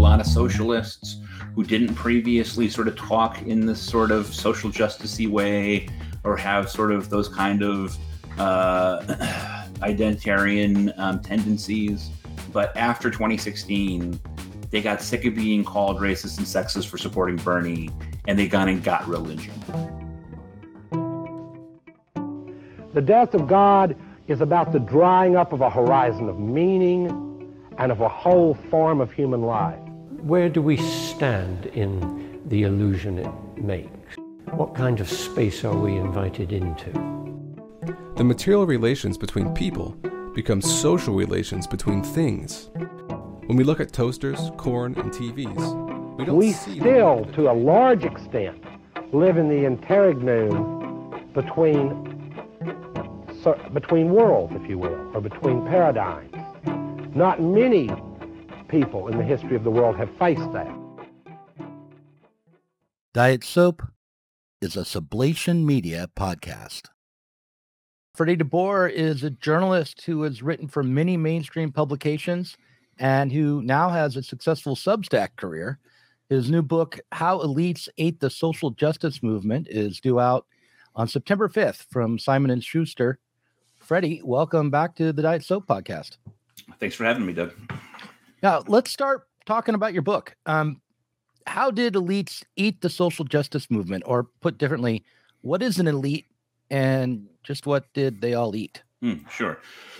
lot of socialists who didn't previously sort of talk in this sort of social justicey way or have sort of those kind of uh, identitarian um, tendencies. But after 2016, they got sick of being called racist and sexist for supporting Bernie, and they gone and got religion. The death of God is about the drying up of a horizon of meaning and of a whole form of human life. Where do we stand in the illusion it makes? What kind of space are we invited into? The material relations between people become social relations between things. When we look at toasters, corn, and TVs, we don't We see still, to a large extent, live in the interregnum between so, between worlds, if you will, or between paradigms. Not many people in the history of the world have faced that. Diet Soap is a Sublation Media podcast. Freddie DeBoer is a journalist who has written for many mainstream publications and who now has a successful Substack career. His new book, How Elites Ate the Social Justice Movement, is due out on September 5th from Simon and Schuster. Freddie, welcome back to the Diet Soap podcast. Thanks for having me, Doug. Now, let's start talking about your book. Um, how did elites eat the social justice movement? Or put differently, what is an elite and just what did they all eat? Hmm, sure.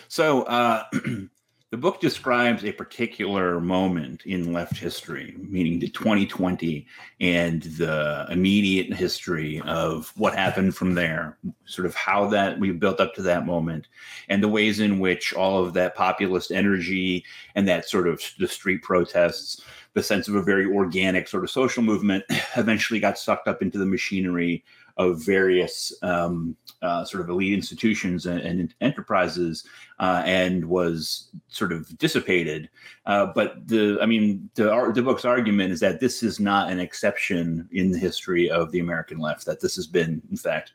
So uh, the book describes a particular moment in left history, meaning the 2020 and the immediate history of what happened from there, sort of how that we built up to that moment, and the ways in which all of that populist energy and that sort of the street protests, the sense of a very organic sort of social movement, eventually got sucked up into the machinery of various um, uh, sort of elite institutions and, and enterprises uh, and was sort of dissipated. Uh, but the, I mean, the, the book's argument is that this is not an exception in the history of the American left, that this has been, in fact,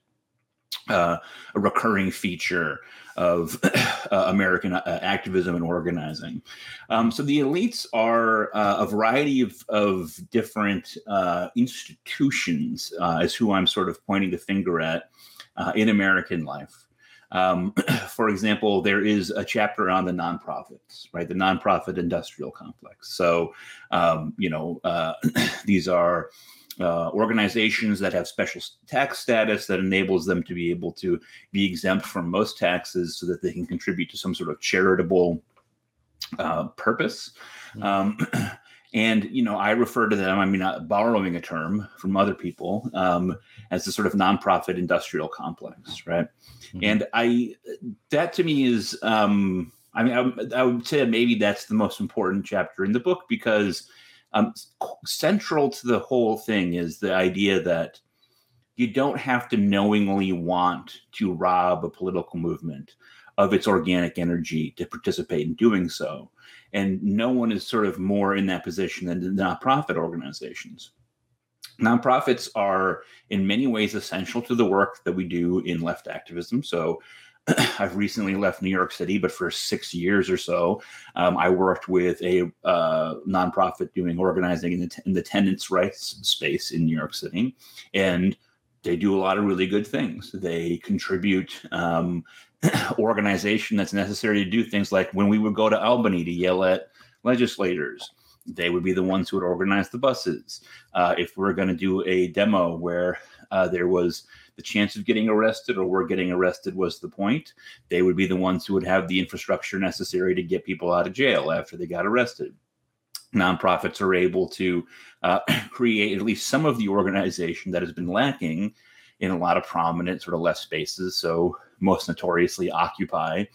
uh, a recurring feature of uh, American uh, activism and organizing. Um, so the elites are uh, a variety of, of different uh, institutions, uh, is who I'm sort of pointing the finger at in American life. Um, for example, there is a chapter on the nonprofits, right? The nonprofit industrial complex. So, um, you know, these are uh, organizations that have special tax status that enables them to be able to be exempt from most taxes so that they can contribute to some sort of charitable uh, purpose. Mm-hmm. Um, and, you know, I refer to them, I mean, not borrowing a term from other people, um, as a sort of nonprofit industrial complex, right? Mm-hmm. And I, that to me is, um, I mean, I, I would say maybe that's the most important chapter in the book because um, central to the whole thing is the idea that you don't have to knowingly want to rob a political movement of its organic energy to participate in doing so. And no one is sort of more in that position than the nonprofit organizations. Nonprofits are in many ways essential to the work that we do in left activism. So I've recently left New York City, but for six years or so, um, I worked with a uh, nonprofit doing organizing in the, in the tenants' rights space in New York City, and they do a lot of really good things. They contribute um, organization that's necessary to do things like when we would go to Albany to yell at legislators. They would be the ones who would organize the buses. Uh, if we're going to do a demo where uh, there was the chance of getting arrested or we're getting arrested was the point. They would be the ones who would have the infrastructure necessary to get people out of jail after they got arrested. Nonprofits are able to uh, create at least some of the organization that has been lacking in a lot of prominent sort of left spaces. So most notoriously Occupy,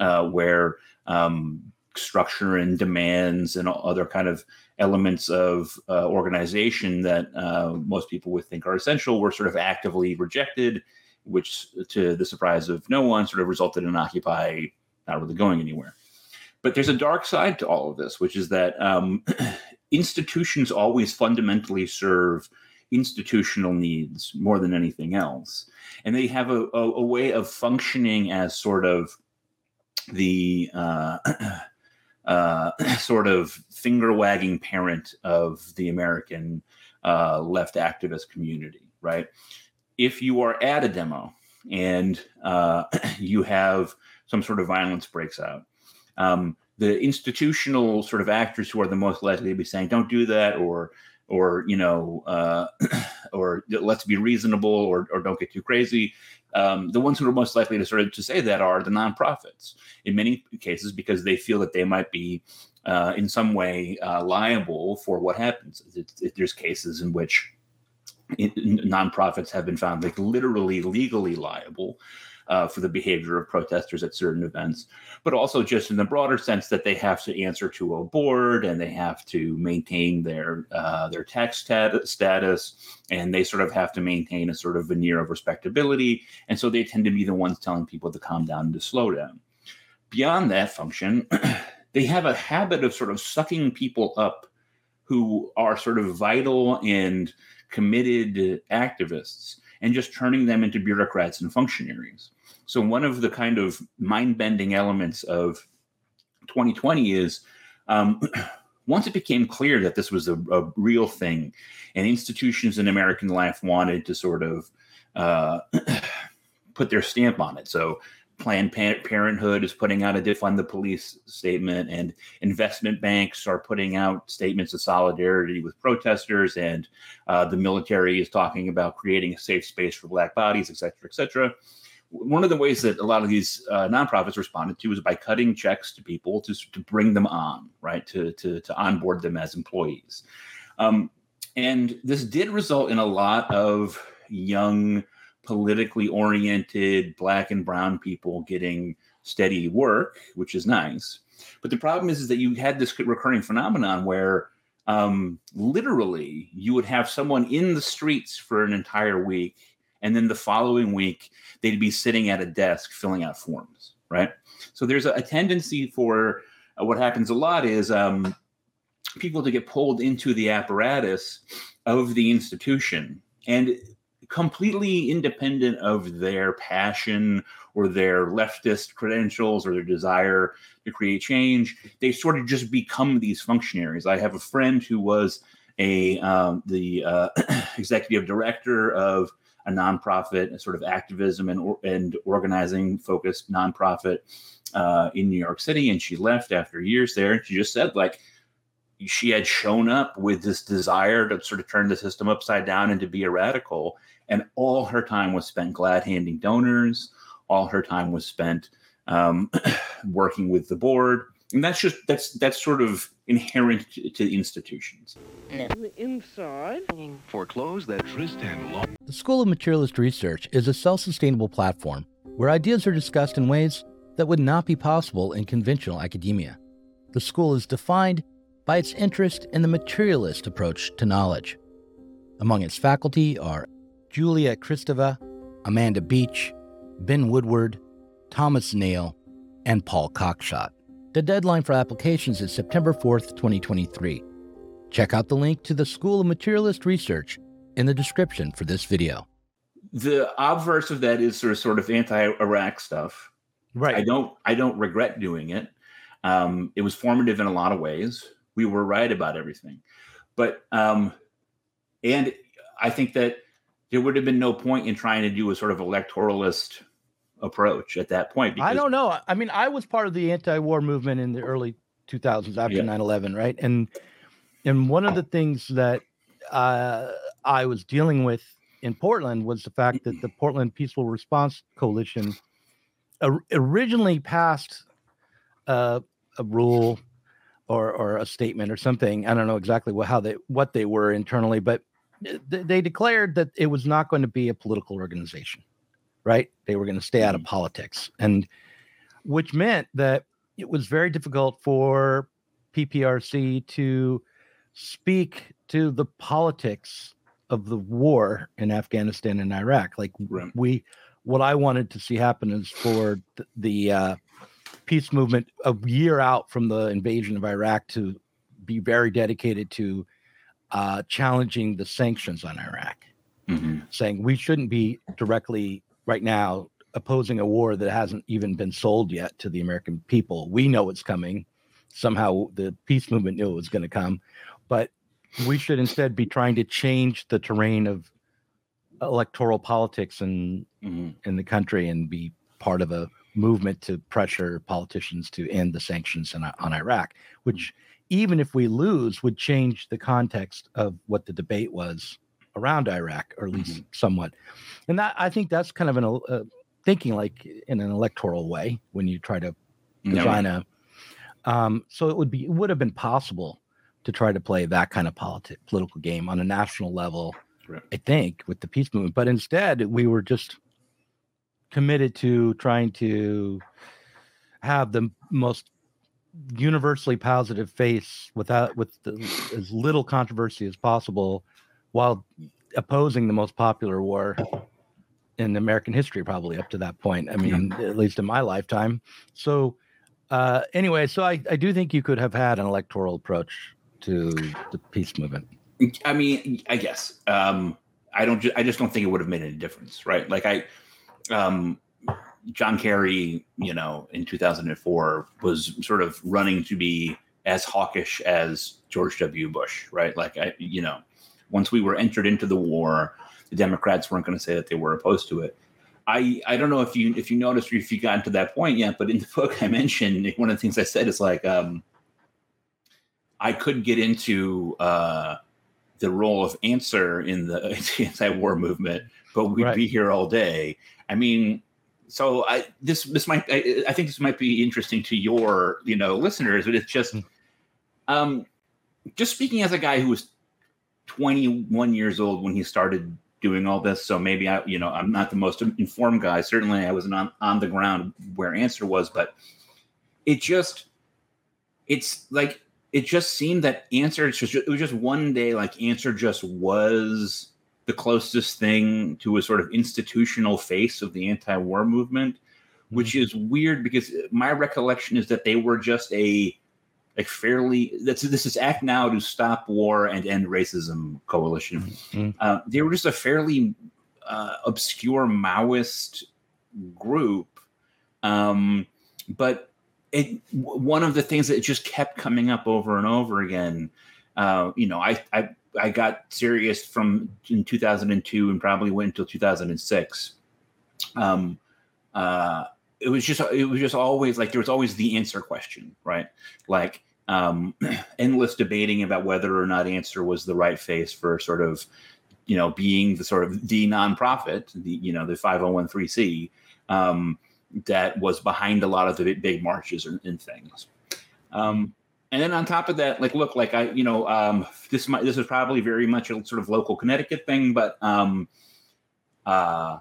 uh, where um, structure and demands and other kind of elements of uh, organization that uh, most people would think are essential were sort of actively rejected, which, to the surprise of no one, sort of resulted in Occupy not really going anywhere. But there's a dark side to all of this, which is that um, institutions always fundamentally serve institutional needs more than anything else. And they have a, a, a way of functioning as sort of the uh, uh, sort of finger wagging parent of the American uh, left activist community, right? If you are at a demo and uh, you have some sort of violence breaks out, um, the institutional sort of actors who are the most likely to be saying, "Don't do that," or or you know, uh, or let's be reasonable, or or don't get too crazy. Um, the ones who are most likely to sort of to say that are the nonprofits in many cases because they feel that they might be uh, in some way uh, liable for what happens. It, there's cases in which it, nonprofits have been found like literally legally liable uh, for the behavior of protesters at certain events, but also just in the broader sense that they have to answer to a board and they have to maintain their uh, their tax status, and they sort of have to maintain a sort of veneer of respectability, and so they tend to be the ones telling people to calm down and to slow down. Beyond that function, they have a habit of sort of sucking people up who are sort of vital and committed activists and just turning them into bureaucrats and functionaries. So one of the kind of mind-bending elements of 2020 is um, once it became clear that this was a, a, real thing, and institutions in American life wanted to sort of uh, put their stamp on it. So Planned Parenthood is putting out a defund the police statement, and investment banks are putting out statements of solidarity with protesters, and uh, the military is talking about creating a safe space for Black bodies, et cetera, et cetera. One of the ways that a lot of these uh, nonprofits responded to was by cutting checks to people to, to bring them on, right, to, to, to onboard them as employees. Um, and this did result in a lot of young politically oriented black and brown people getting steady work, which is nice. But the problem is, is that you had this recurring phenomenon where um, literally you would have someone in the streets for an entire week, and then the following week they'd be sitting at a desk filling out forms, right? So there's a, a tendency for uh, what happens a lot is um, people to get pulled into the apparatus of the institution. And completely independent of their passion or their leftist credentials or their desire to create change. They sort of just become these functionaries. I have a friend who was a um, the uh, executive director of a nonprofit, a sort of activism and and organizing focused nonprofit uh, in New York City, and she left after years there. And she just said like she had shown up with this desire to sort of turn the system upside down and to be a radical. And all her time was spent glad handing donors. All her time was spent um, working with the board. And that's just that's that's sort of inherent to, to institutions. Inside. Foreclose that tristan law the school of materialist research is a self-sustainable platform where ideas are discussed in ways that would not be possible in conventional academia. The school is defined by its interest in the materialist approach to knowledge among its faculty are Julia Kristeva, Amanda Beech, Ben Woodward, Thomas Nail, and Paul Cockshott. The deadline for applications is September 4th, 2023. Check out the link to the School of Materialist Research in the description for this video. The obverse of that is sort of, sort of anti-Iraq stuff. Right. I don't I don't regret doing it. Um, it was formative in a lot of ways. We were right about everything, but um, and I think that there would have been no point in trying to do a sort of electoralist approach at that point. Because- I don't know. I mean, I was part of the anti-war movement in the early 2000s after yeah. 9/11, right? And and one of the things that uh, I was dealing with in Portland was the fact that the Portland Peaceful Response Coalition originally passed uh, a rule or or a statement or something. I don't know exactly what how they what they were internally, but they declared that it was not going to be a political organization, right? They were going to stay out of mm-hmm. politics, and which meant that it was very difficult for PPRC to speak to the politics of the war in Afghanistan and Iraq. Like right. we, what I wanted to see happen is for the, the uh, peace movement a year out from the invasion of Iraq to be very dedicated to uh, challenging the sanctions on Iraq, mm-hmm. saying we shouldn't be directly right now opposing a war that hasn't even been sold yet to the American people. We know it's coming. somehow the peace movement knew it was going to come. But we should instead be trying to change the terrain of electoral politics in Mhm. in the country and be part of a movement to pressure politicians to end the sanctions on, on Iraq, which even if we lose would change the context of what the debate was around Iraq, or at least somewhat. And that I think that's kind of an uh, thinking like in an electoral way when you try to No, design a. Um, so it would be it would have been possible to try to play that kind of politic political game on a national level. Right. I think with the peace movement, but instead we were just committed to trying to have the most universally positive face without with the, as little controversy as possible while opposing the most popular war in American history probably up to that point. I mean, at least in my lifetime. So uh anyway, so I, I do think you could have had an electoral approach to the peace movement. I mean, I guess um, I don't. Ju- I just don't think it would have made any difference, right? Like I, um, John Kerry, you know, in 2004 was sort of running to be as hawkish as George W. Bush, right? Like I, you know, once we were entered into the war, the Democrats weren't going to say that they were opposed to it. I, I don't know if you if you noticed or if you gotten to that point yet, but in the book I mentioned one of the things I said is like um, I could get into uh, the role of answer in the anti-war movement, but we'd Right. be here all day. I mean, so I this this might I, I think this might be interesting to your you know listeners, but it's just um just speaking as a guy who was 21 years old when he started doing all this so maybe i you know i'm not the most informed guy. Certainly i wasn't on on the ground where answer was but it just it's like it just seemed that answer just, it was just one day like answer just was the closest thing to a sort of institutional face of the anti-war movement which is weird because my recollection is that they were just a like fairly that's this is act now to stop war and end racism coalition Mhm. uh, they were just a fairly uh, obscure maoist group um, but it w- one of the things that just kept coming up over and over again uh, you know I, I i got serious from in 2002 and probably went until 2006 um, uh, it was just it was just always like there was always the answer question right? Like um, endless debating about whether or not answer was the right face for sort of you know being the sort of the nonprofit the you know the 5013c um, that was behind a lot of the big, marches and, and things. Um, and then on top of that like look like i you know um, this might this is probably very much a sort of local connecticut thing but um, uh,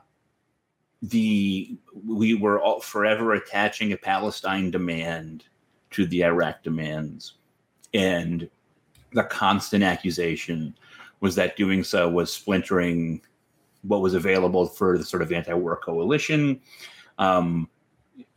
the we were all forever attaching a Palestine demand to the Iraq demands, and the constant accusation was that doing so was splintering what was available for the sort of anti-war coalition. Um,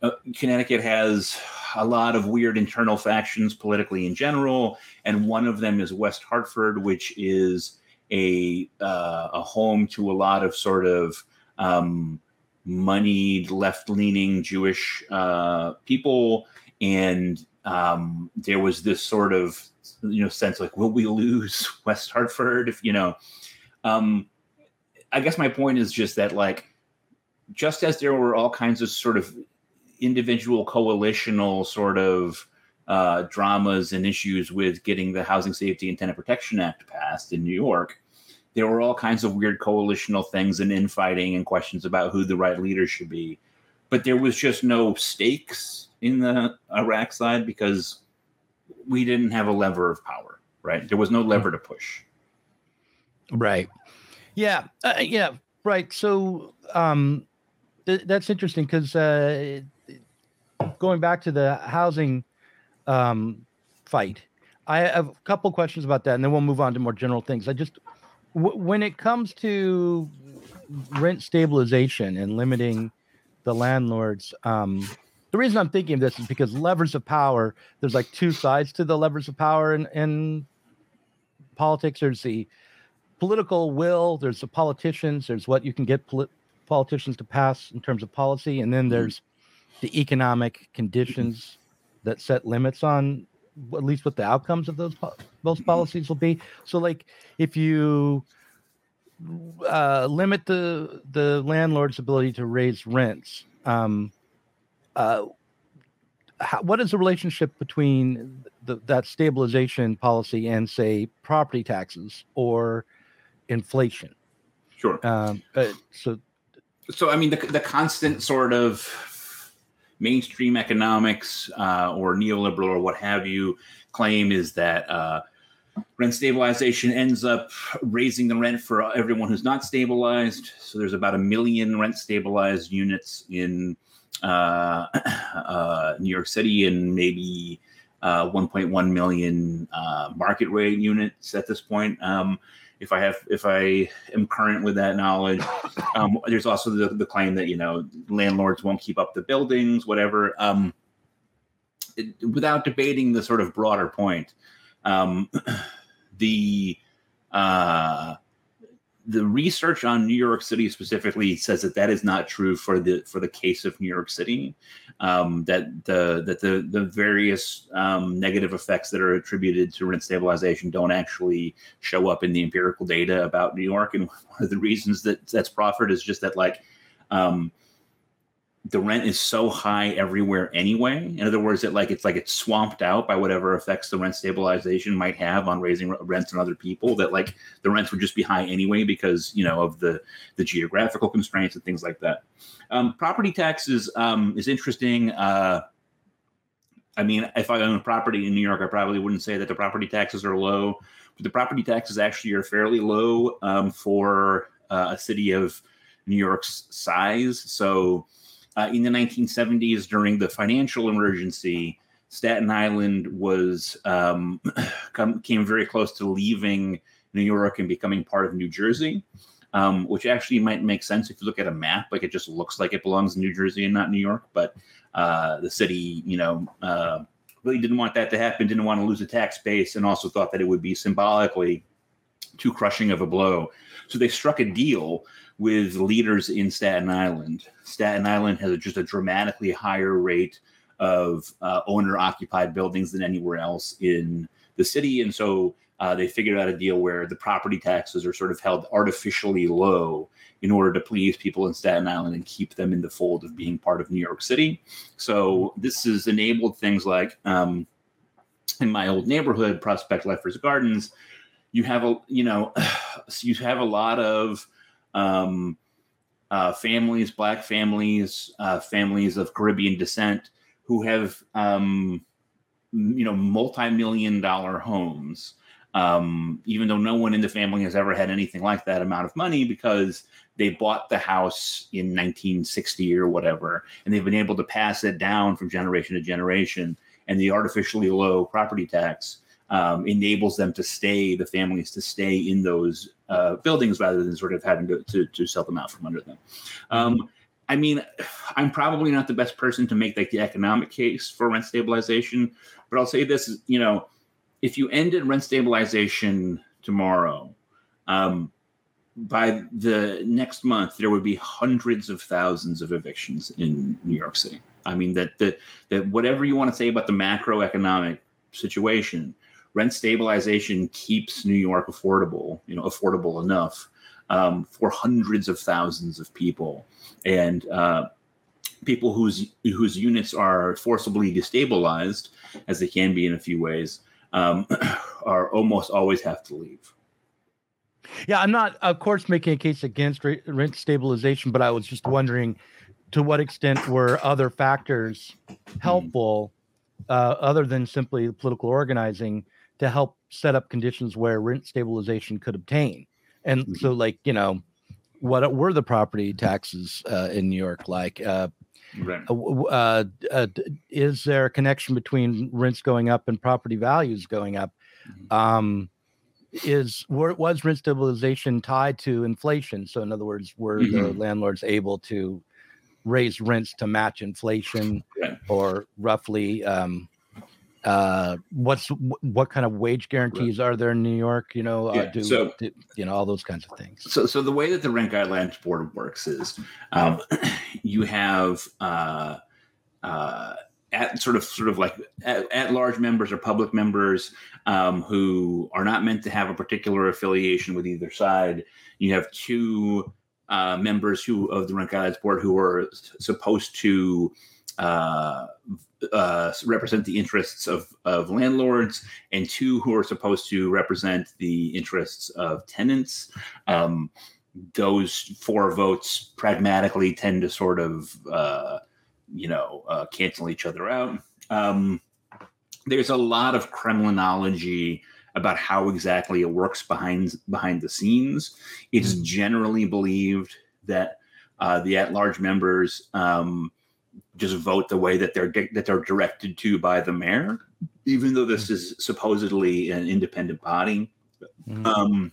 uh, Connecticut has a lot of weird internal factions politically in general, and one of them is West Hartford, which is a uh, a home to a lot of sort of um, moneyed left-leaning Jewish uh, people, and um, there was this sort of you know sense like, will we lose West Hartford? If you know, um, I guess my point is just that like, just as there were all kinds of sort of individual coalitional sort of uh, dramas and issues with getting the Housing Safety and Tenant Protection Act passed in New York there were all kinds of weird coalitional things and infighting and questions about who the right leader should be. But there was just no stakes in the Iraq side because we didn't have a lever of power, right? There was no lever to push. Right. Yeah. Uh, yeah. Right. So um, th- that's interesting because uh, going back to the housing um, fight, I have a couple questions about that, and then we'll move on to more general things. I just, w- when it comes to rent stabilization and limiting the landlords, um, the reason I'm thinking of this is because levers of power. There's like two sides to the levers of power in, in politics. There's the political will. There's the politicians. There's what you can get poli- politicians to pass in terms of policy, and then there's the economic conditions that set limits on at least what the outcomes of those those policies will be. So, like, if you uh, limit the the landlord's ability to raise rents, um, uh, how, what is the relationship between the, that stabilization policy and, say, property taxes or inflation? Sure. Um, uh, so, so I mean, the the constant sort of mainstream economics uh, or neoliberal or what have you claim is that uh, rent stabilization ends up raising the rent for everyone who's not stabilized. So there's about a million rent stabilized units in uh, uh, New York City and maybe uh, 1.1 million uh, market rate units at this point. Um, if I have, if I am current with that knowledge, um, there's also the, the, claim that you know landlords won't keep up the buildings, whatever. Um, it, without debating the sort of broader point, um, the uh, the research on New York City specifically says that that is not true for the for the case of New York City. Um, that the that the the various um, negative effects that are attributed to rent stabilization don't actually show up in the empirical data about New York. And one of the reasons that that's proffered is just that like um, the rent is so high everywhere anyway. In other words, it like it's like it's swamped out by whatever effects the rent stabilization might have on raising rents on other people. That like the rents would just be high anyway because you know of the the geographical constraints and things like that. Um, property taxes um, is interesting. Uh, I mean, if I own a property in New York, I probably wouldn't say that the property taxes are low, but the property taxes actually are fairly low um, for uh, a city of New York's size. So uh, in the 1970s, during the financial emergency, Staten Island was um, come, came very close to leaving New York and becoming part of New Jersey, um, which actually might make sense if you look at a map. Like it just looks like it belongs in New Jersey and not New York. But uh, the city, you know, uh, really didn't want that to happen. Didn't want to lose a tax base, and also thought that it would be symbolically too crushing of a blow. So they struck a deal with leaders in Staten Island. Staten Island has just a dramatically higher rate of uh, owner occupied buildings than anywhere else in the city. And so uh, they figured out a deal where the property taxes are sort of held artificially low in order to please people in Staten Island and keep them in the fold of being part of New York City. So this has enabled things like um, in my old neighborhood, Prospect Lefferts Gardens, you have a you know you have a lot of um, uh, families, black families, uh, families of Caribbean descent who have, um, you know, multi-million dollar homes. Um, even though no one in the family has ever had anything like that amount of money because they bought the house in 1960 or whatever, and they've been able to pass it down from generation to generation. And the artificially low property tax um, enables them to stay, the families to stay in those uh, buildings rather than sort of having to, to, to, sell them out from under them. Um, I mean, I'm probably not the best person to make like the economic case for rent stabilization, but I'll say this: you know, if you ended rent stabilization tomorrow, um, by the next month there would be hundreds of thousands of evictions in New York City. I mean that that that whatever you want to say about the macroeconomic situation, rent stabilization keeps New York affordable, you know, affordable enough um, for hundreds of thousands of people, and uh, people whose whose units are forcibly destabilized, as they can be in a few ways, um, are almost always have to leave. Yeah, I'm not, of course, making a case against rent stabilization, but I was just wondering to what extent were other factors hmm. helpful, uh, other than simply political organizing, to help set up conditions where rent stabilization could obtain. And mm-hmm. so, like, you know, what were the property taxes uh, in New York like? Uh, right. Uh, uh, uh is there a connection between rents going up and property values going up? Mm-hmm. Um, is were, was rent stabilization tied to inflation? So, in other words, were mm-hmm. the landlords able to raise rents to match inflation, yeah. or roughly um, uh what's what kind of wage guarantees right. are there in new york you know uh, yeah. uh, do, so, do, you know all those kinds of things so so the way that the rent guidelines board works is um you have uh uh at sort of sort of like at, at large members or public members um, who are not meant to have a particular affiliation with either side. You have two uh, members who of the rent guidelines board who are supposed to uh, uh, represent the interests of, of landlords, and two who are supposed to represent the interests of tenants. Um, those four votes pragmatically tend to sort of, uh, you know, uh, cancel each other out. Um, there's a lot of Kremlinology about how exactly it works behind behind the scenes. It's mm. generally believed that uh, the at-large members um, just vote the way that they're that they're directed to by the mayor, even though this mm. is supposedly an independent body. Mm. Um,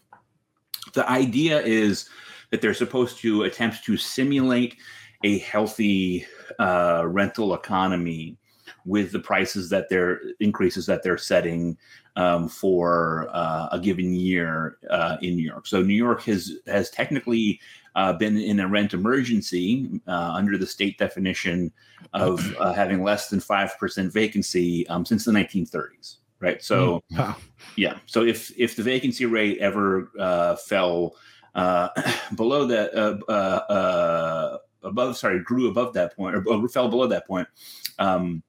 the idea is that they're supposed to attempt to simulate a healthy uh, rental economy with the prices that they're increases that they're setting um, for uh, a given year uh, in New York. So New York has has technically uh, been in a rent emergency uh, under the state definition of uh, having less than five percent vacancy um, since the 1930s. Right. So wow. yeah. So if if the vacancy rate ever uh, fell below that above sorry grew above that point or fell below that point um,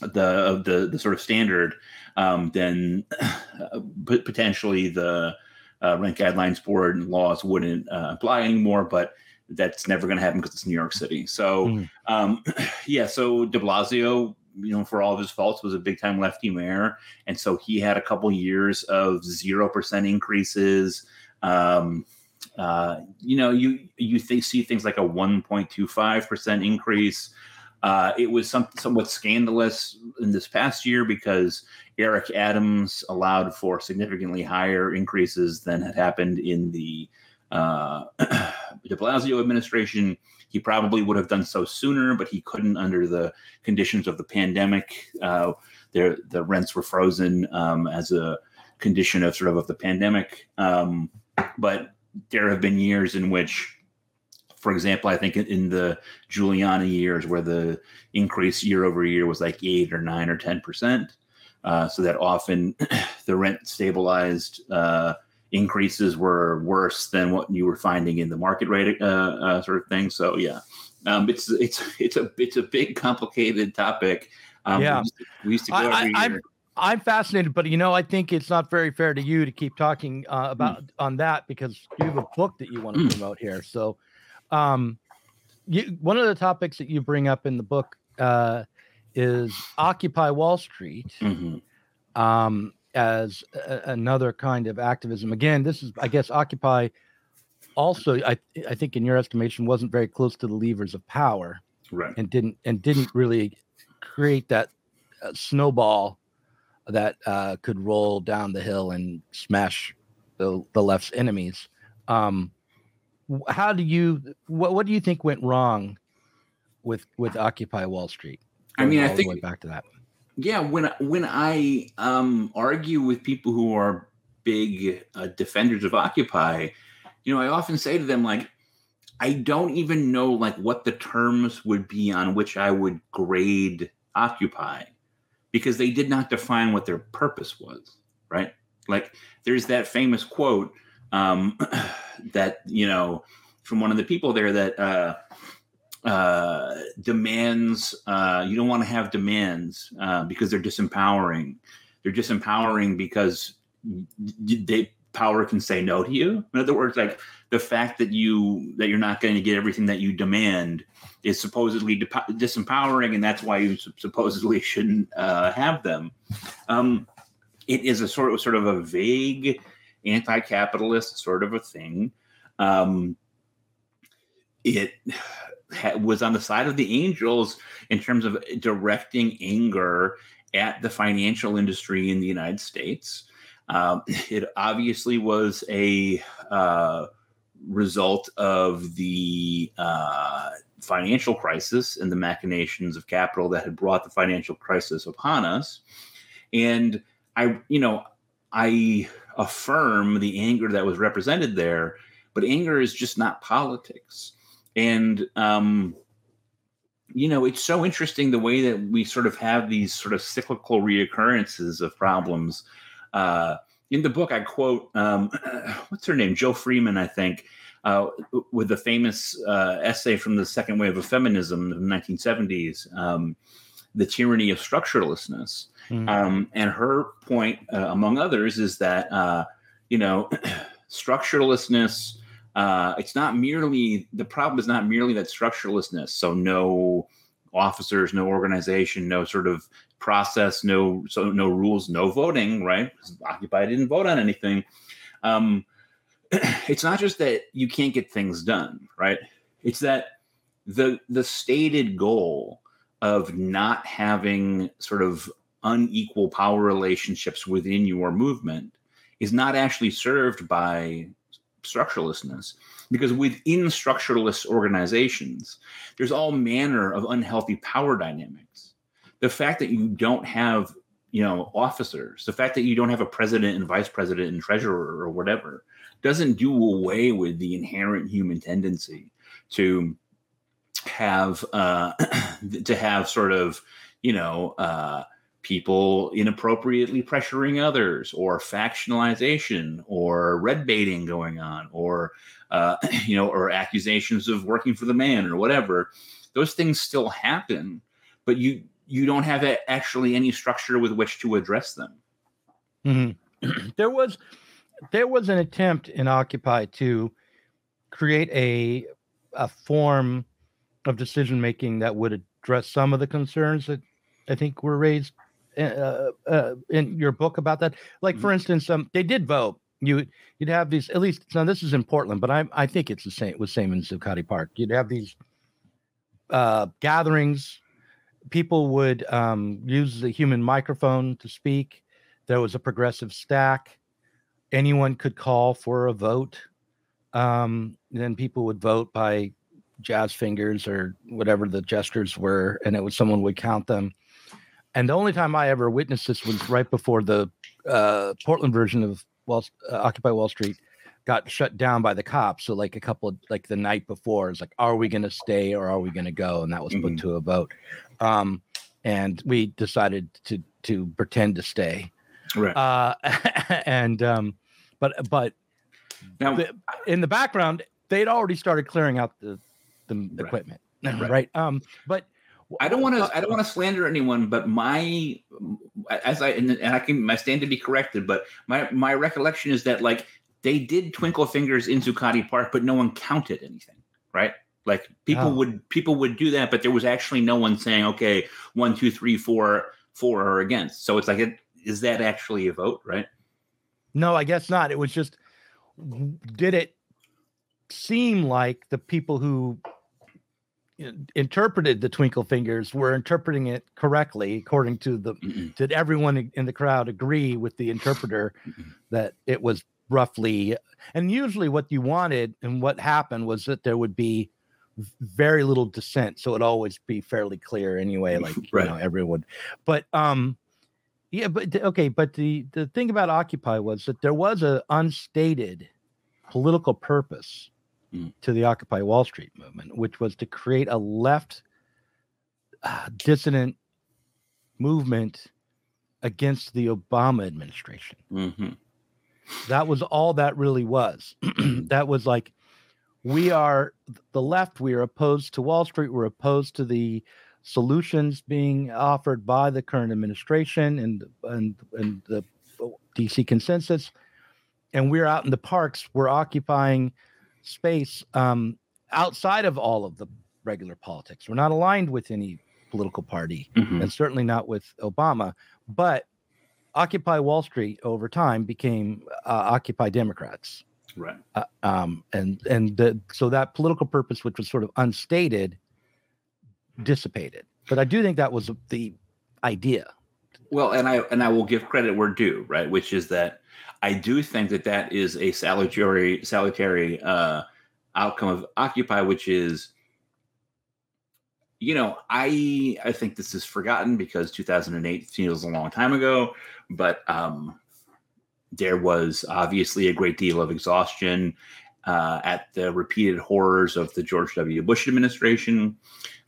the the the sort of standard, um, then uh, potentially the uh, rent guidelines board and laws wouldn't uh, apply anymore. But that's never going to happen because it's New York City. So mm. um, yeah, so De Blasio, you know, for all of his faults, was a big time lefty mayor, and so he had a couple years of zero percent increases. Um, uh, you know, you you think, see things like a 1.25 percent increase. Uh, it was some, somewhat scandalous in this past year because Eric Adams allowed for significantly higher increases than had happened in the uh, de Blasio administration. He probably would have done so sooner, but he couldn't under the conditions of the pandemic. Uh, the rents were frozen um, as a condition of sort of of the pandemic. Um, but there have been years in which for example, I think in the Giuliani years where the increase year over year was like eight or nine or 10%. Uh, so that often the rent stabilized uh, increases were worse than what you were finding in the market rate uh, uh sort of thing. So yeah, um, it's it's it's a it's a big complicated topic. Um, yeah, we used, to, we used to go I, every I, year. I'm, I'm fascinated, but you know, I think it's not very fair to you to keep talking uh, about mm. on that because you have a book that you want to mm. promote here. So um, you, one of the topics that you bring up in the book uh, is Occupy Wall Street mm-hmm. um, as a, another kind of activism. Again, this is, I guess, Occupy also, I, I think, in your estimation, wasn't very close to the levers of power, right? And didn't and didn't really create that uh, snowball that uh, could roll down the hill and smash the, the left's enemies. Um, how do you what what do you think went wrong with with Occupy Wall Street? I mean, I think back to that. Yeah, when when I um, argue with people who are big uh, defenders of Occupy, you know, I often say to them like, I don't even know like what the terms would be on which I would grade Occupy, because they did not define what their purpose was. Right? Like, there's that famous quote um, that you know from one of the people there that uh, uh, demands uh, you don't want to have demands uh, because they're disempowering. They're disempowering because they power can say no to you. In other words, like the fact that you that you're not going to get everything that you demand is supposedly de- disempowering, and that's why you supposedly shouldn't uh, have them. Um, it is a sort of sort of a vague anti-capitalist sort of a thing. Um, it was on the side of the angels in terms of directing anger at the financial industry in the United States. Um, it obviously was a uh, result of the uh, financial crisis and the machinations of capital that had brought the financial crisis upon us. And I, you know, I affirm the anger that was represented there, but anger is just not politics. And um, you know, it's so interesting the way that we sort of have these sort of cyclical reoccurrences of problems. Uh, in the book, I quote, um, what's her name? Jo Freeman, I think, uh, with the famous uh, essay from the second wave of feminism in the 1970s, um, The Tyranny of Structurelessness. Mm-hmm. Um, and her point, uh, among others, is that, uh, you know, structurelessness uh, it's not merely the problem is not merely that structurelessness. So no officers, no organization, no sort of process, no so no rules, no voting. Right? Occupy didn't vote on anything. Um, it's not just that you can't get things done. Right? It's that the the stated goal of not having sort of unequal power relationships within your movement is not actually served by structurelessness. Because within structureless organizations there's all manner of unhealthy power dynamics. The fact that you don't have you know officers the fact that you don't have a president and vice president and treasurer or whatever doesn't do away with the inherent human tendency to have uh to have sort of you know uh people inappropriately pressuring others or factionalization or red baiting going on or uh, you know or accusations of working for the man or whatever those things still happen but you you don't have actually any structure with which to address them mm-hmm. there was there was an attempt in occupy to create a a form of decision making that would address some of the concerns that I think were raised uh, uh, in your book about that? Like, for mm-hmm. instance, um, they did vote. You you'd have these at least. Now this is in Portland, but I I think it's the same. It was same in Zuccotti Park. You'd have these uh, gatherings. People would um, use the human microphone to speak. There was a progressive stack. Anyone could call for a vote. Um, then people would vote by jazz fingers or whatever the gestures were, and it was someone would count them and the only time I ever witnessed this was right before the uh, Portland version of Wall, uh, Occupy Wall Street got shut down by the cops. So like a couple of like the night before, it's like, are we going to stay or are we going to go? And that was put mm-hmm. to a vote. Um, and we decided to to pretend to stay. Right. Uh, and um, but but now the, in the background, they'd already started clearing out the the right. equipment. Right. right. Um, but I don't want to. I don't want to slander anyone, but my as I and, I can my stand to be corrected, but my my recollection is that like they did twinkle fingers in Zuccotti Park, but no one counted anything, right? Like people oh. would people would do that, but there was actually no one saying, okay, one, two, three, four, four or against. So it's like, it, is that actually a vote, right? No, I guess not. It was just, did it seem like the people who interpreted the twinkle fingers were interpreting it correctly according to the mm did everyone in the crowd agree with the interpreter that it was roughly and usually what you wanted and what happened was that there would be very little dissent so it'd always be fairly clear anyway like right. you know everyone but um yeah but okay but the the thing about occupy was that there was a unstated political purpose mm. to the Occupy Wall Street movement, which was to create a left uh, dissident movement against the Obama administration. Mm-hmm. That was all that really was. that was like, we are the left, we are opposed to Wall Street, we're opposed to the solutions being offered by the current administration and and and the DC consensus. And we're out in the parks, we're occupying space um, outside of all of the regular politics. We're not aligned with any political party, mm-hmm. and certainly not with Obama. But Occupy Wall Street over time became uh, Occupy Democrats, right? Uh, um, and and the, so that political purpose, which was sort of unstated, dissipated. But I do think that was the idea. Well, and I and I will give credit where due, right? Which is that I do think that that is a salutary salutary uh, outcome of Occupy, which is, you know, I I think this is forgotten because 2008 feels a long time ago, but um, there was obviously a great deal of exhaustion uh, at the repeated horrors of the George W. Bush administration,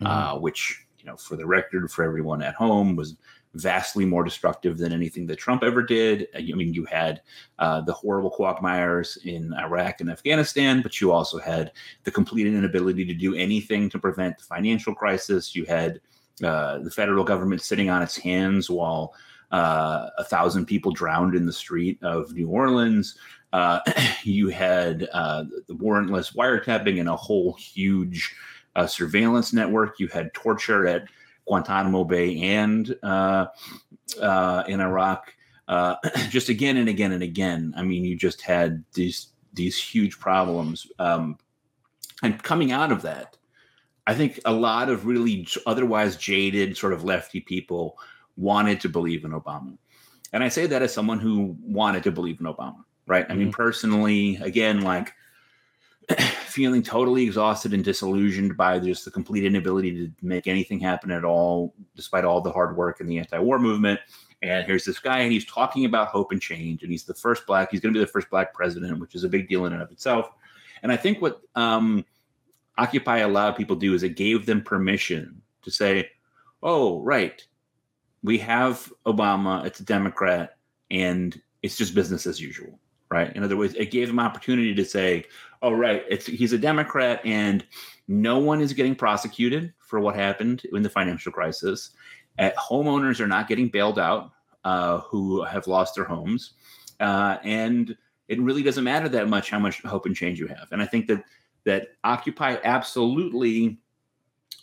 mm-hmm. uh, which, you know, for the record, for everyone at home, was vastly more destructive than anything that Trump ever did. I mean, you had uh, the horrible quagmires in Iraq and Afghanistan, but you also had the complete inability to do anything to prevent the financial crisis. You had uh, the federal government sitting on its hands while uh, a thousand people drowned in the street of New Orleans. Uh, you had uh, the warrantless wiretapping and a whole huge uh, surveillance network. You had torture at Guantanamo Bay and uh, uh, in Iraq. Uh, just again and again and again. I mean, you just had these these huge problems, um, and coming out of that, I think a lot of really otherwise jaded sort of lefty people wanted to believe in Obama, and I say that as someone who wanted to believe in Obama. Right? I mean, mm-hmm. personally, again, like feeling totally exhausted and disillusioned by just the complete inability to make anything happen at all, despite all the hard work in the anti-war movement. And here's this guy, and he's talking about hope and change, and he's the first black. He's going to be the first black president, which is a big deal in and of itself. And I think what um, Occupy allowed people to do is it gave them permission to say, "Oh, right, we have Obama. It's a Democrat, and it's just business as usual." Right. In other words, it gave them opportunity to say, oh right, it's he's a Democrat and no one is getting prosecuted for what happened in the financial crisis. Uh, homeowners are not getting bailed out uh, who have lost their homes, uh, and it really doesn't matter that much how much hope and change you have. And I think that that Occupy absolutely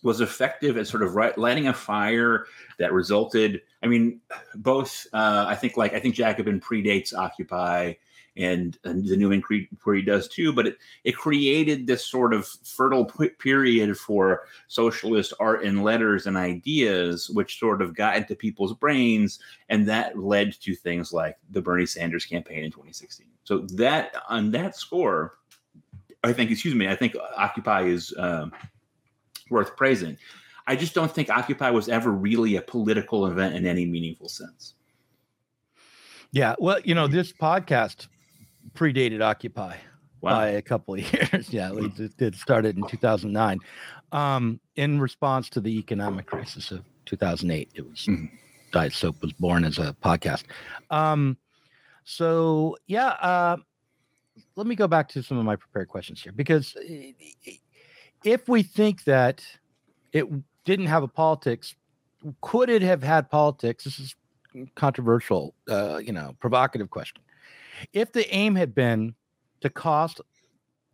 was effective at sort of right, lighting a fire that resulted. I mean, both. Uh, I think like I think Jacobin predates Occupy and, and the New Inquiry does too. But it, it created this sort of fertile period for socialist art and letters and ideas, which sort of got into people's brains, and that led to things like the Bernie Sanders campaign in 2016. So that on that score, I think, excuse me, I think Occupy is um, worth praising. I just don't think Occupy was ever really a political event in any meaningful sense. Yeah, well, you know, this podcast predated Occupy wow. by a couple of years. yeah, it, did started in 2009 um, in response to the economic crisis of 2008. It was mm-hmm. Diet Soap was born as a podcast. Um, so yeah, uh, let me go back to some of my prepared questions here because if we think that it didn't have a politics, could it have had politics? This is controversial, uh, you know, provocative question. If the aim had been to cost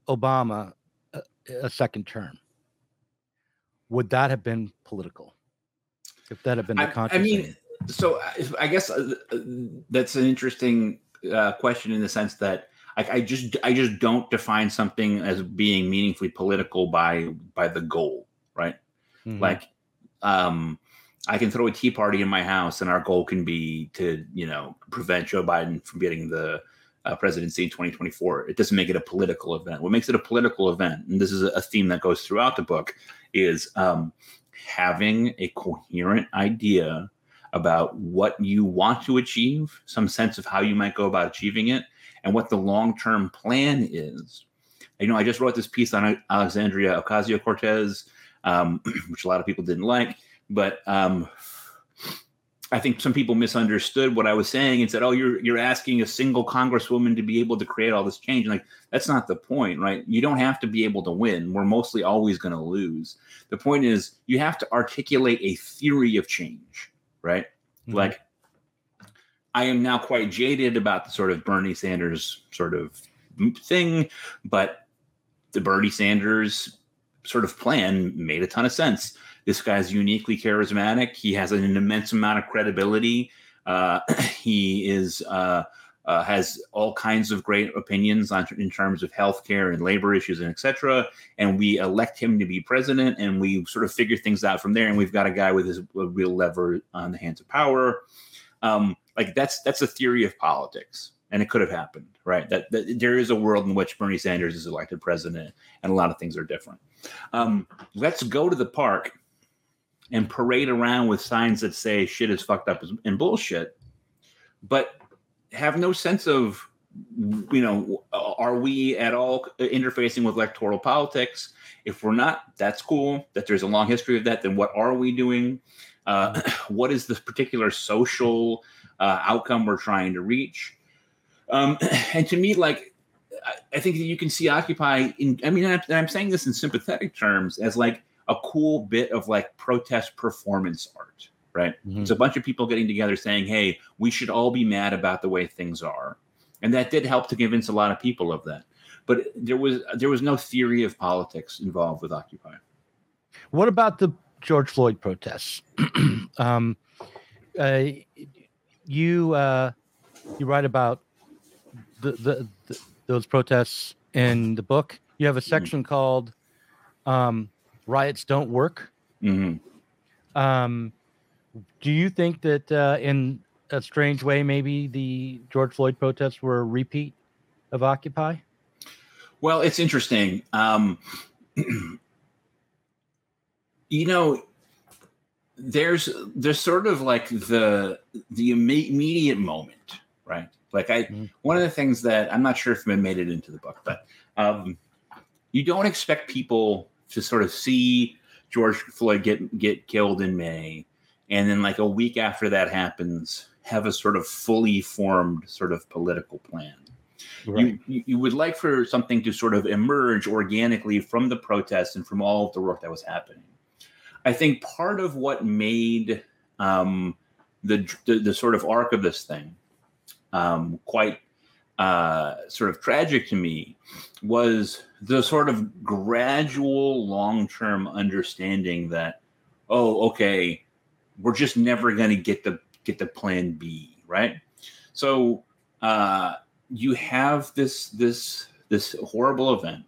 Obama a, a second term, would that have been political? If that had been the I, I mean, so I guess uh, uh, that's an interesting uh, question in the sense that I, I, just I just don't define something as being meaningfully political by by the goal, right? Mm-hmm. Like, um, I can throw a tea party in my house, and our goal can be to you know prevent Joe Biden from getting the uh, presidency in 2024. It doesn't make it a political event. What makes it a political event, and this is a theme that goes throughout the book, is um, having a coherent idea about what you want to achieve, some sense of how you might go about achieving it, and what the long term plan is. You know, I just wrote this piece on Alexandria Ocasio Cortez, um, which a lot of people didn't like, but um, I think some people misunderstood what I was saying and said, "Oh, you're you're asking a single congresswoman to be able to create all this change." like that's not the point, right? You don't have to be able to win. We're mostly always going to lose. The point is you have to articulate a theory of change, right? Mm-hmm. Like I am now quite jaded about the sort of Bernie Sanders sort of thing, but the Bernie Sanders sort of plan made a ton of sense this guy's uniquely charismatic. He has an immense amount of credibility. Uh, he is uh, uh, has all kinds of great opinions on in terms of healthcare and labor issues and etc. And we elect him to be president, and we sort of figure things out from there. And we've got a guy with his a real lever on the hands of power. Um, like that's that's a theory of politics and it could have happened, right? That, that, there is a world in which Bernie Sanders is elected president, and a lot of things are different. Um, let's go to the park and parade around with signs that say shit is fucked up and bullshit, but have no sense of you know, are we at all interfacing with electoral politics? If we're not, that's cool. That there's a long history of that. Then what are we doing? Uh, what is the particular social uh, outcome we're trying to reach? Um, and to me, like, I, think that you can see Occupy in. I mean, I'm, I'm saying this in sympathetic terms as like a cool bit of like protest performance art, right? Mhm. It's a bunch of people getting together saying, "Hey, we should all be mad about the way things are," and that did help to convince a lot of people of that. But there was there was no theory of politics involved with Occupy. What about the George Floyd protests? um, uh, you uh, you write about the, the, the those protests in the book. You have a section called um, "Riots Don't Work." hmm Um, do you think that uh, in a strange way, maybe the George Floyd protests were a repeat of Occupy? Well, it's interesting. Um, you know, there's there's sort of like the the immediate moment, right? Like I, Mhm. one of the things that I'm not sure if I made it into the book, but um, you don't expect people to sort of see George Floyd get get killed in May, and then like a week after that happens, have a sort of fully formed sort of political plan. You, you you would like for something to sort of emerge organically from the protests and from all of the work that was happening. I think part of what made um, the, the the sort of arc of this thing um, quite uh, sort of tragic to me was the sort of gradual long term understanding that oh okay we're just never going to get the get the plan B right? So uh, you have this this this horrible event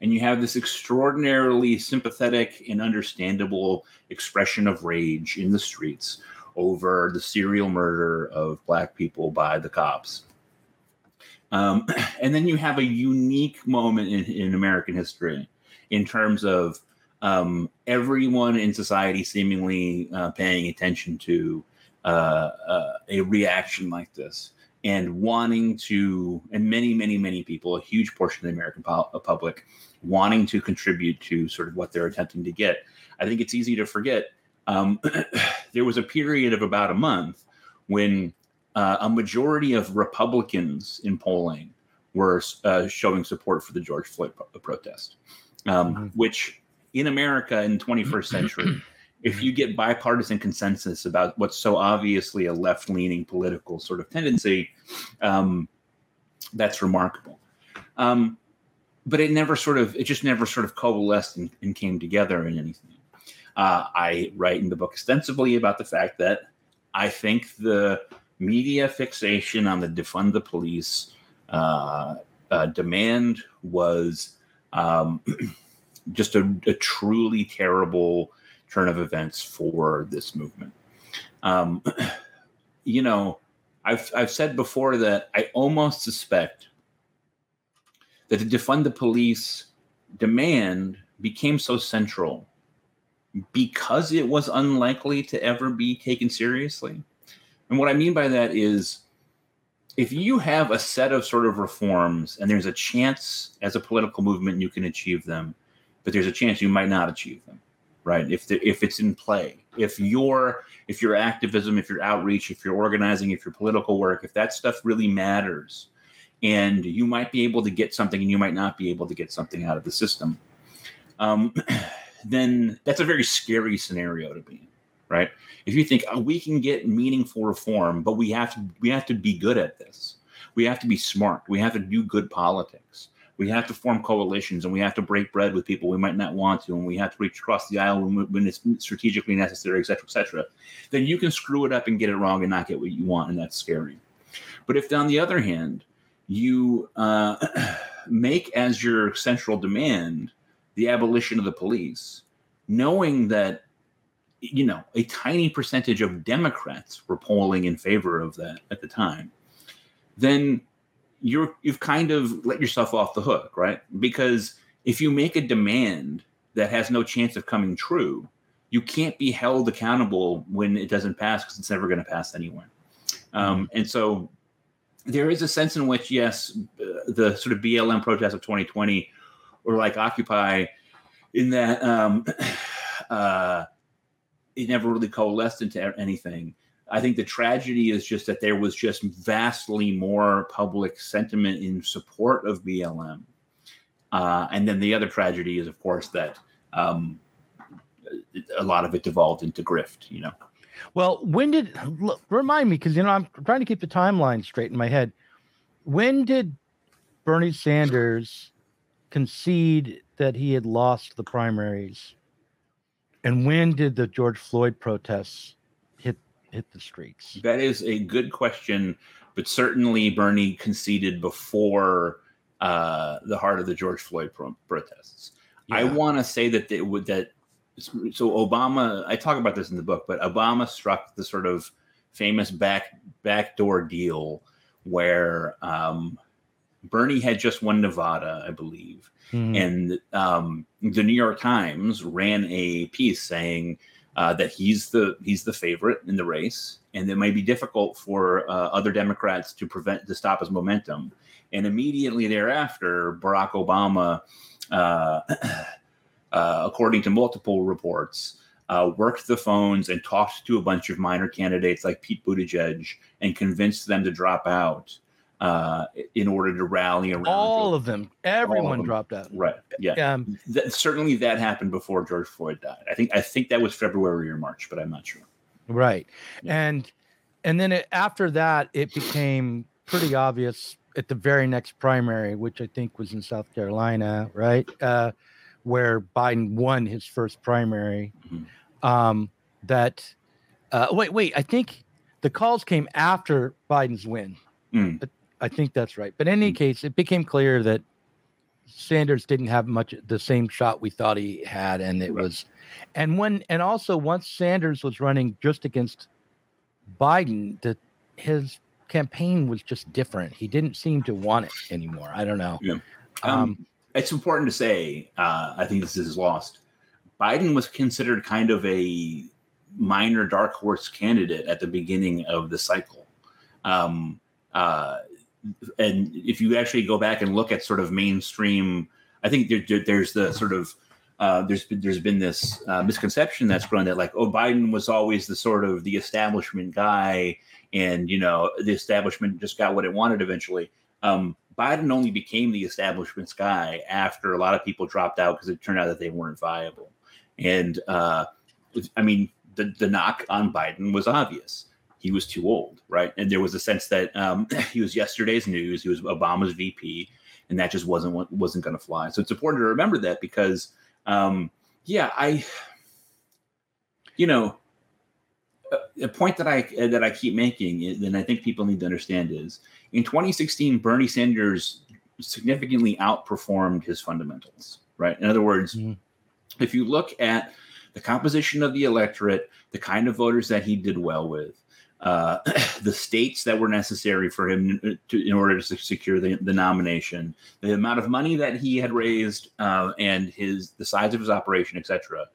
and you have this extraordinarily sympathetic and understandable expression of rage in the streets over the serial murder of black people by the cops um, and then you have a unique moment in, in american history in terms of um, everyone in society seemingly uh, paying attention to uh, uh, a reaction like this and wanting to, and many, many, many people, a huge portion of the American pub- public, wanting to contribute to sort of what they're attempting to get. I think it's easy to forget. Um, there was a period of about a month when uh, a majority of Republicans in polling were uh, showing support for the George Floyd pro- protest, um, Mhm. which in America in the 21st century, if you get bipartisan consensus about what's so obviously a left leaning political sort of tendency, um, that's remarkable. Um, but it never sort of, it just never sort of coalesced and, and came together in anything. Uh, I write in the book extensively about the fact that I think the media fixation on the defund the police uh, uh, demand was um, just a, a truly terrible turn of events for this movement. Um, you know, I've I've said before that I almost suspect that the defund the police demand became so central because it was unlikely to ever be taken seriously. And what I mean by that is if you have a set of sort of reforms and there's a chance as a political movement you can achieve them, but there's a chance you might not achieve them right? If the, if it's in play if your if your activism if your outreach if your organizing if your political work if that stuff really matters and you might be able to get something and you might not be able to get something out of the system um, then that's a very scary scenario to be in right? If you think oh, we can get meaningful reform but we have to we have to be good at this. We have to be smart. We have to do good politics. We have to form coalitions and we have to break bread with people we might not want to and we have to reach across the aisle when, it's strategically necessary et cetera et cetera then you can screw it up and get it wrong and not get what you want and that's scary. But if on the other hand you uh, make as your central demand the abolition of the police knowing that you know a tiny percentage of democrats were polling in favor of that at the time then you're you've kind of let yourself off the hook, right? Because if you make a demand that has no chance of coming true, you can't be held accountable when it doesn't pass because it's never going to pass anyway. Um, and so there is a sense in which, yes, the sort of BLM protests of 2020 were like Occupy, in that um, uh, it never really coalesced into anything. I think the tragedy is just that there was just vastly more public sentiment in support of BLM. Uh, and then the other tragedy is, of course, that um, a lot of it devolved into grift, you know. Well, when did look, remind me because you know I'm trying to keep the timeline straight in my head. When did Bernie Sanders concede that he had lost the primaries? And when did the George Floyd protests hit hit the streets? That is a good question, but certainly Bernie conceded before uh, the heart of the George Floyd pro- protests. Yeah. I want to say that they would that so Obama. I talk about this in the book, but Obama struck the sort of famous back backdoor deal where um, Bernie had just won Nevada, I believe, mm-hmm. and um, the New York Times ran a piece saying uh, that he's the he's the favorite in the race, and it might be difficult for uh, other Democrats to prevent to stop his momentum. And immediately thereafter, Barack Obama, uh, uh according to multiple reports, uh, worked the phones and talked to a bunch of minor candidates like Pete Buttigieg and convinced them to drop out uh, in order to rally around all of them. Everyone of them. dropped out. Right. Yeah. Um, that, certainly that happened before George Floyd died. I think I think that was February or March, but I'm not sure. Right. Yeah. And and then it, after that, it became pretty obvious at the very next primary, which I think was in South Carolina, right, uh, where Biden won his first primary. Mm-hmm. Um, that uh, wait, wait, I think the calls came after Biden's win. Mm. I think that's right. But in any mm. case, it became clear that Sanders didn't have much the same shot we thought he had, and it right. was, and when and also once Sanders was running just against Biden, that his campaign was just different. He didn't seem to want it anymore. I don't know. Yeah. Um, um, it's important to say. Uh, I think this is lost. Biden was considered kind of a minor dark horse candidate at the beginning of the cycle. Um, uh, and if you actually go back and look at sort of mainstream, I think there, there's the sort of uh, there's been, there's been this uh, misconception that's grown that like oh Biden was always the sort of the establishment guy and you know the establishment just got what it wanted eventually. Um, Biden only became the establishment's guy after a lot of people dropped out because it turned out that they weren't viable. And uh, I mean the the knock on Biden was obvious he was too old, right? And there was a sense that um, he was yesterday's news. He was Obama's VP, and that just wasn't wasn't going to fly. So it's important to remember that because, um, yeah, I, you know, a, a point that I that I keep making, and I think people need to understand is in 2016, Bernie Sanders significantly outperformed his fundamentals, right? In other words, mm-hmm. if you look at the composition of the electorate, the kind of voters that he did well with, uh, the states that were necessary for him to, in order to secure the, the nomination, the amount of money that he had raised, uh, and his the size of his operation, etc.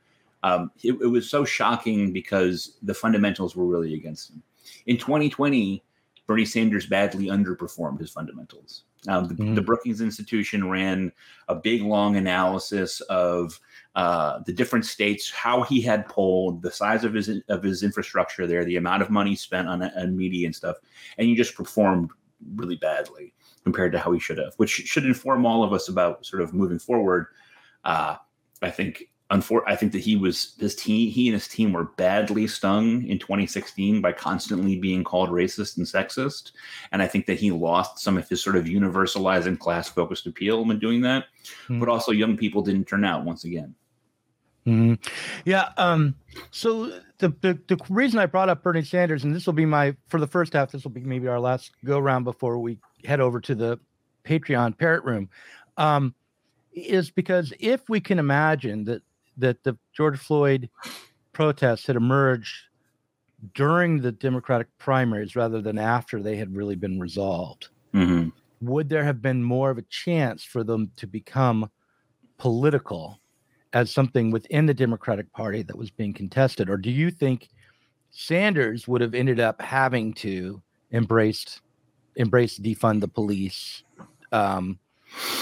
Um, it, it, was so shocking because the fundamentals were really against him. In 2020, Bernie Sanders badly underperformed his fundamentals. Um, the, mm. the, Brookings Institution ran a big, long analysis of uh, the different states, how he had polled, the size of his of his infrastructure there, the amount of money spent on, on media and stuff, and he just performed really badly compared to how he should have, which should inform all of us about sort of moving forward. Uh, I think unfor- I think that he was his team, he and his team were badly stung in 2016 by constantly being called racist and sexist, and I think that he lost some of his sort of universalizing class focused appeal when doing that. Mm-hmm. But also, young people didn't turn out once again. Mm-hmm. Yeah. Um, so the, the the reason I brought up Bernie Sanders, and this will be my for the first half, this will be maybe our last go round before we head over to the Patreon parrot room, um, is because if we can imagine that that the George Floyd protests had emerged during the Democratic primaries rather than after they had really been resolved, mm-hmm. would there have been more of a chance for them to become political as something within the Democratic Party that was being contested? Or do you think Sanders would have ended up having to embraced embrace defund the police um,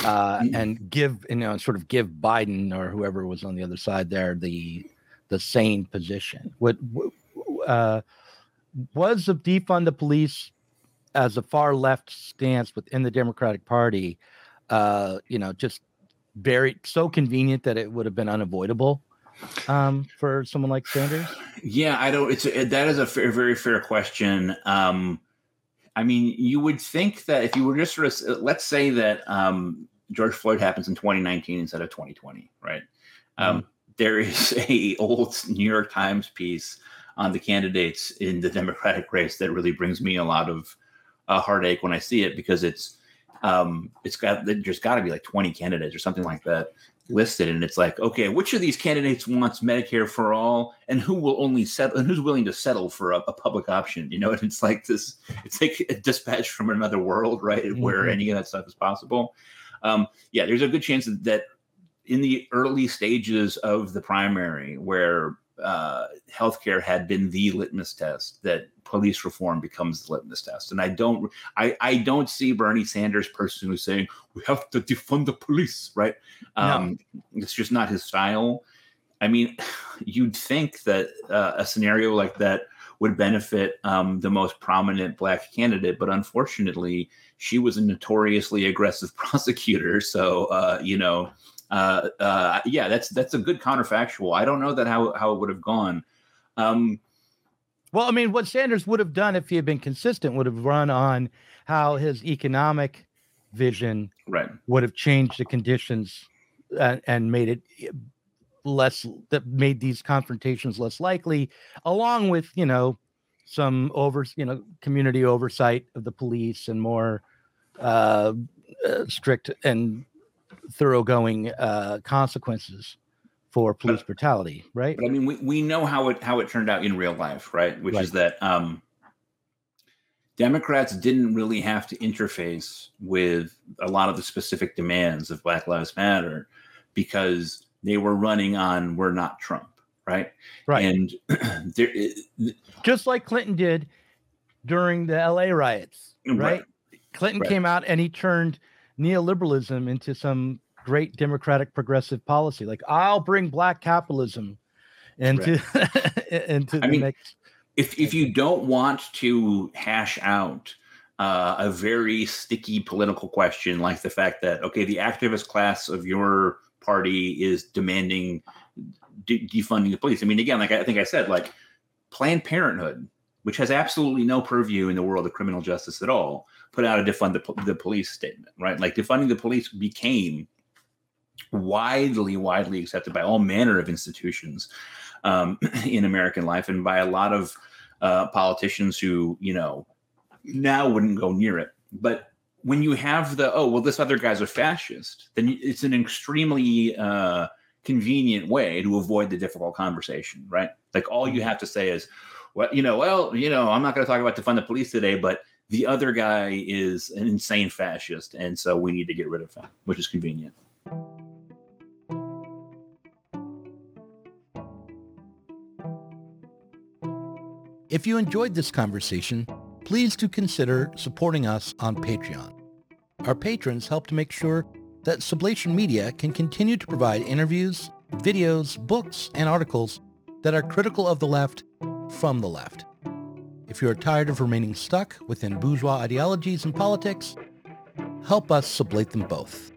uh, and give you know sort of give Biden or whoever was on the other side there the the sane position. What uh, was the defund the police as a far left stance within the Democratic Party? Uh, you know, just very so convenient that it would have been unavoidable um, for someone like Sanders? Yeah, I don't. It's a, that is a fair, very fair question. Um, I mean, you would think that if you were just sort of let's say that um, George Floyd happens in 2019 instead of 2020, right? Um, mm-hmm. There is a old New York Times piece on the candidates in the Democratic race that really brings me a lot of uh, heartache when I see it because it's um, it's got there's got to be like 20 candidates or something like that listed and it's like okay which of these candidates wants medicare for all and who will only settle and who's willing to settle for a, a public option you know? And it's like this it's like a dispatch from another world right? Mm-hmm. where any of that stuff is possible. Um, yeah there's a good chance that in the early stages of the primary where uh, healthcare had been the litmus test that police reform becomes the litmus test. And I don't, I, I don't see Bernie Sanders personally saying we have to defund the police, right? Um, no. It's just not his style. I mean, you'd think that uh, a scenario like that would benefit um, the most prominent black candidate, but unfortunately, she was a notoriously aggressive prosecutor. So, uh, you know, uh, uh, yeah, that's that's a good counterfactual. I don't know that how how it would have gone. Um, well, I mean, what Sanders would have done if he had been consistent would have run on how his economic vision right. would have changed the conditions and, and made it less that made these confrontations less likely, along with you know some over you know community oversight of the police and more uh, uh, strict and thoroughgoing uh, consequences for police but, brutality, right? But I mean, we, we know how it how it turned out in real life, right? Which right. is that um, Democrats didn't really have to interface with a lot of the specific demands of Black Lives Matter because they were running on "We're not Trump," right? Right. And there, just like Clinton did during the L.A. riots, right? right. Clinton right. came out and he turned neoliberalism into some great democratic progressive policy. Like I'll bring black capitalism into right. into I the mean, next. If if you don't want to hash out uh, a very sticky political question like the fact that okay, the activist class of your party is demanding de- defunding the police. I mean, again, like I think I said, like Planned Parenthood, which has absolutely no purview in the world of criminal justice at all, put out a defund the, the police statement, right? Like defunding the police became widely, widely accepted by all manner of institutions um, in American life and by a lot of uh, politicians who, you know, now wouldn't go near it. But when you have the, oh, well, this other guy's a fascist, then it's an extremely uh, convenient way to avoid the difficult conversation, right? Like all you mm-hmm. have to say is, well, you know, well, you know, I'm not going to talk about defund the police today, but the other guy is an insane fascist, and so we need to get rid of him, which is convenient. If you enjoyed this conversation, please do consider supporting us on Patreon. Our patrons help to make sure that Sublation Media can continue to provide interviews, videos, books, and articles that are critical of the left from the left. If you are tired of remaining stuck within bourgeois ideologies and politics, help us sublate them both.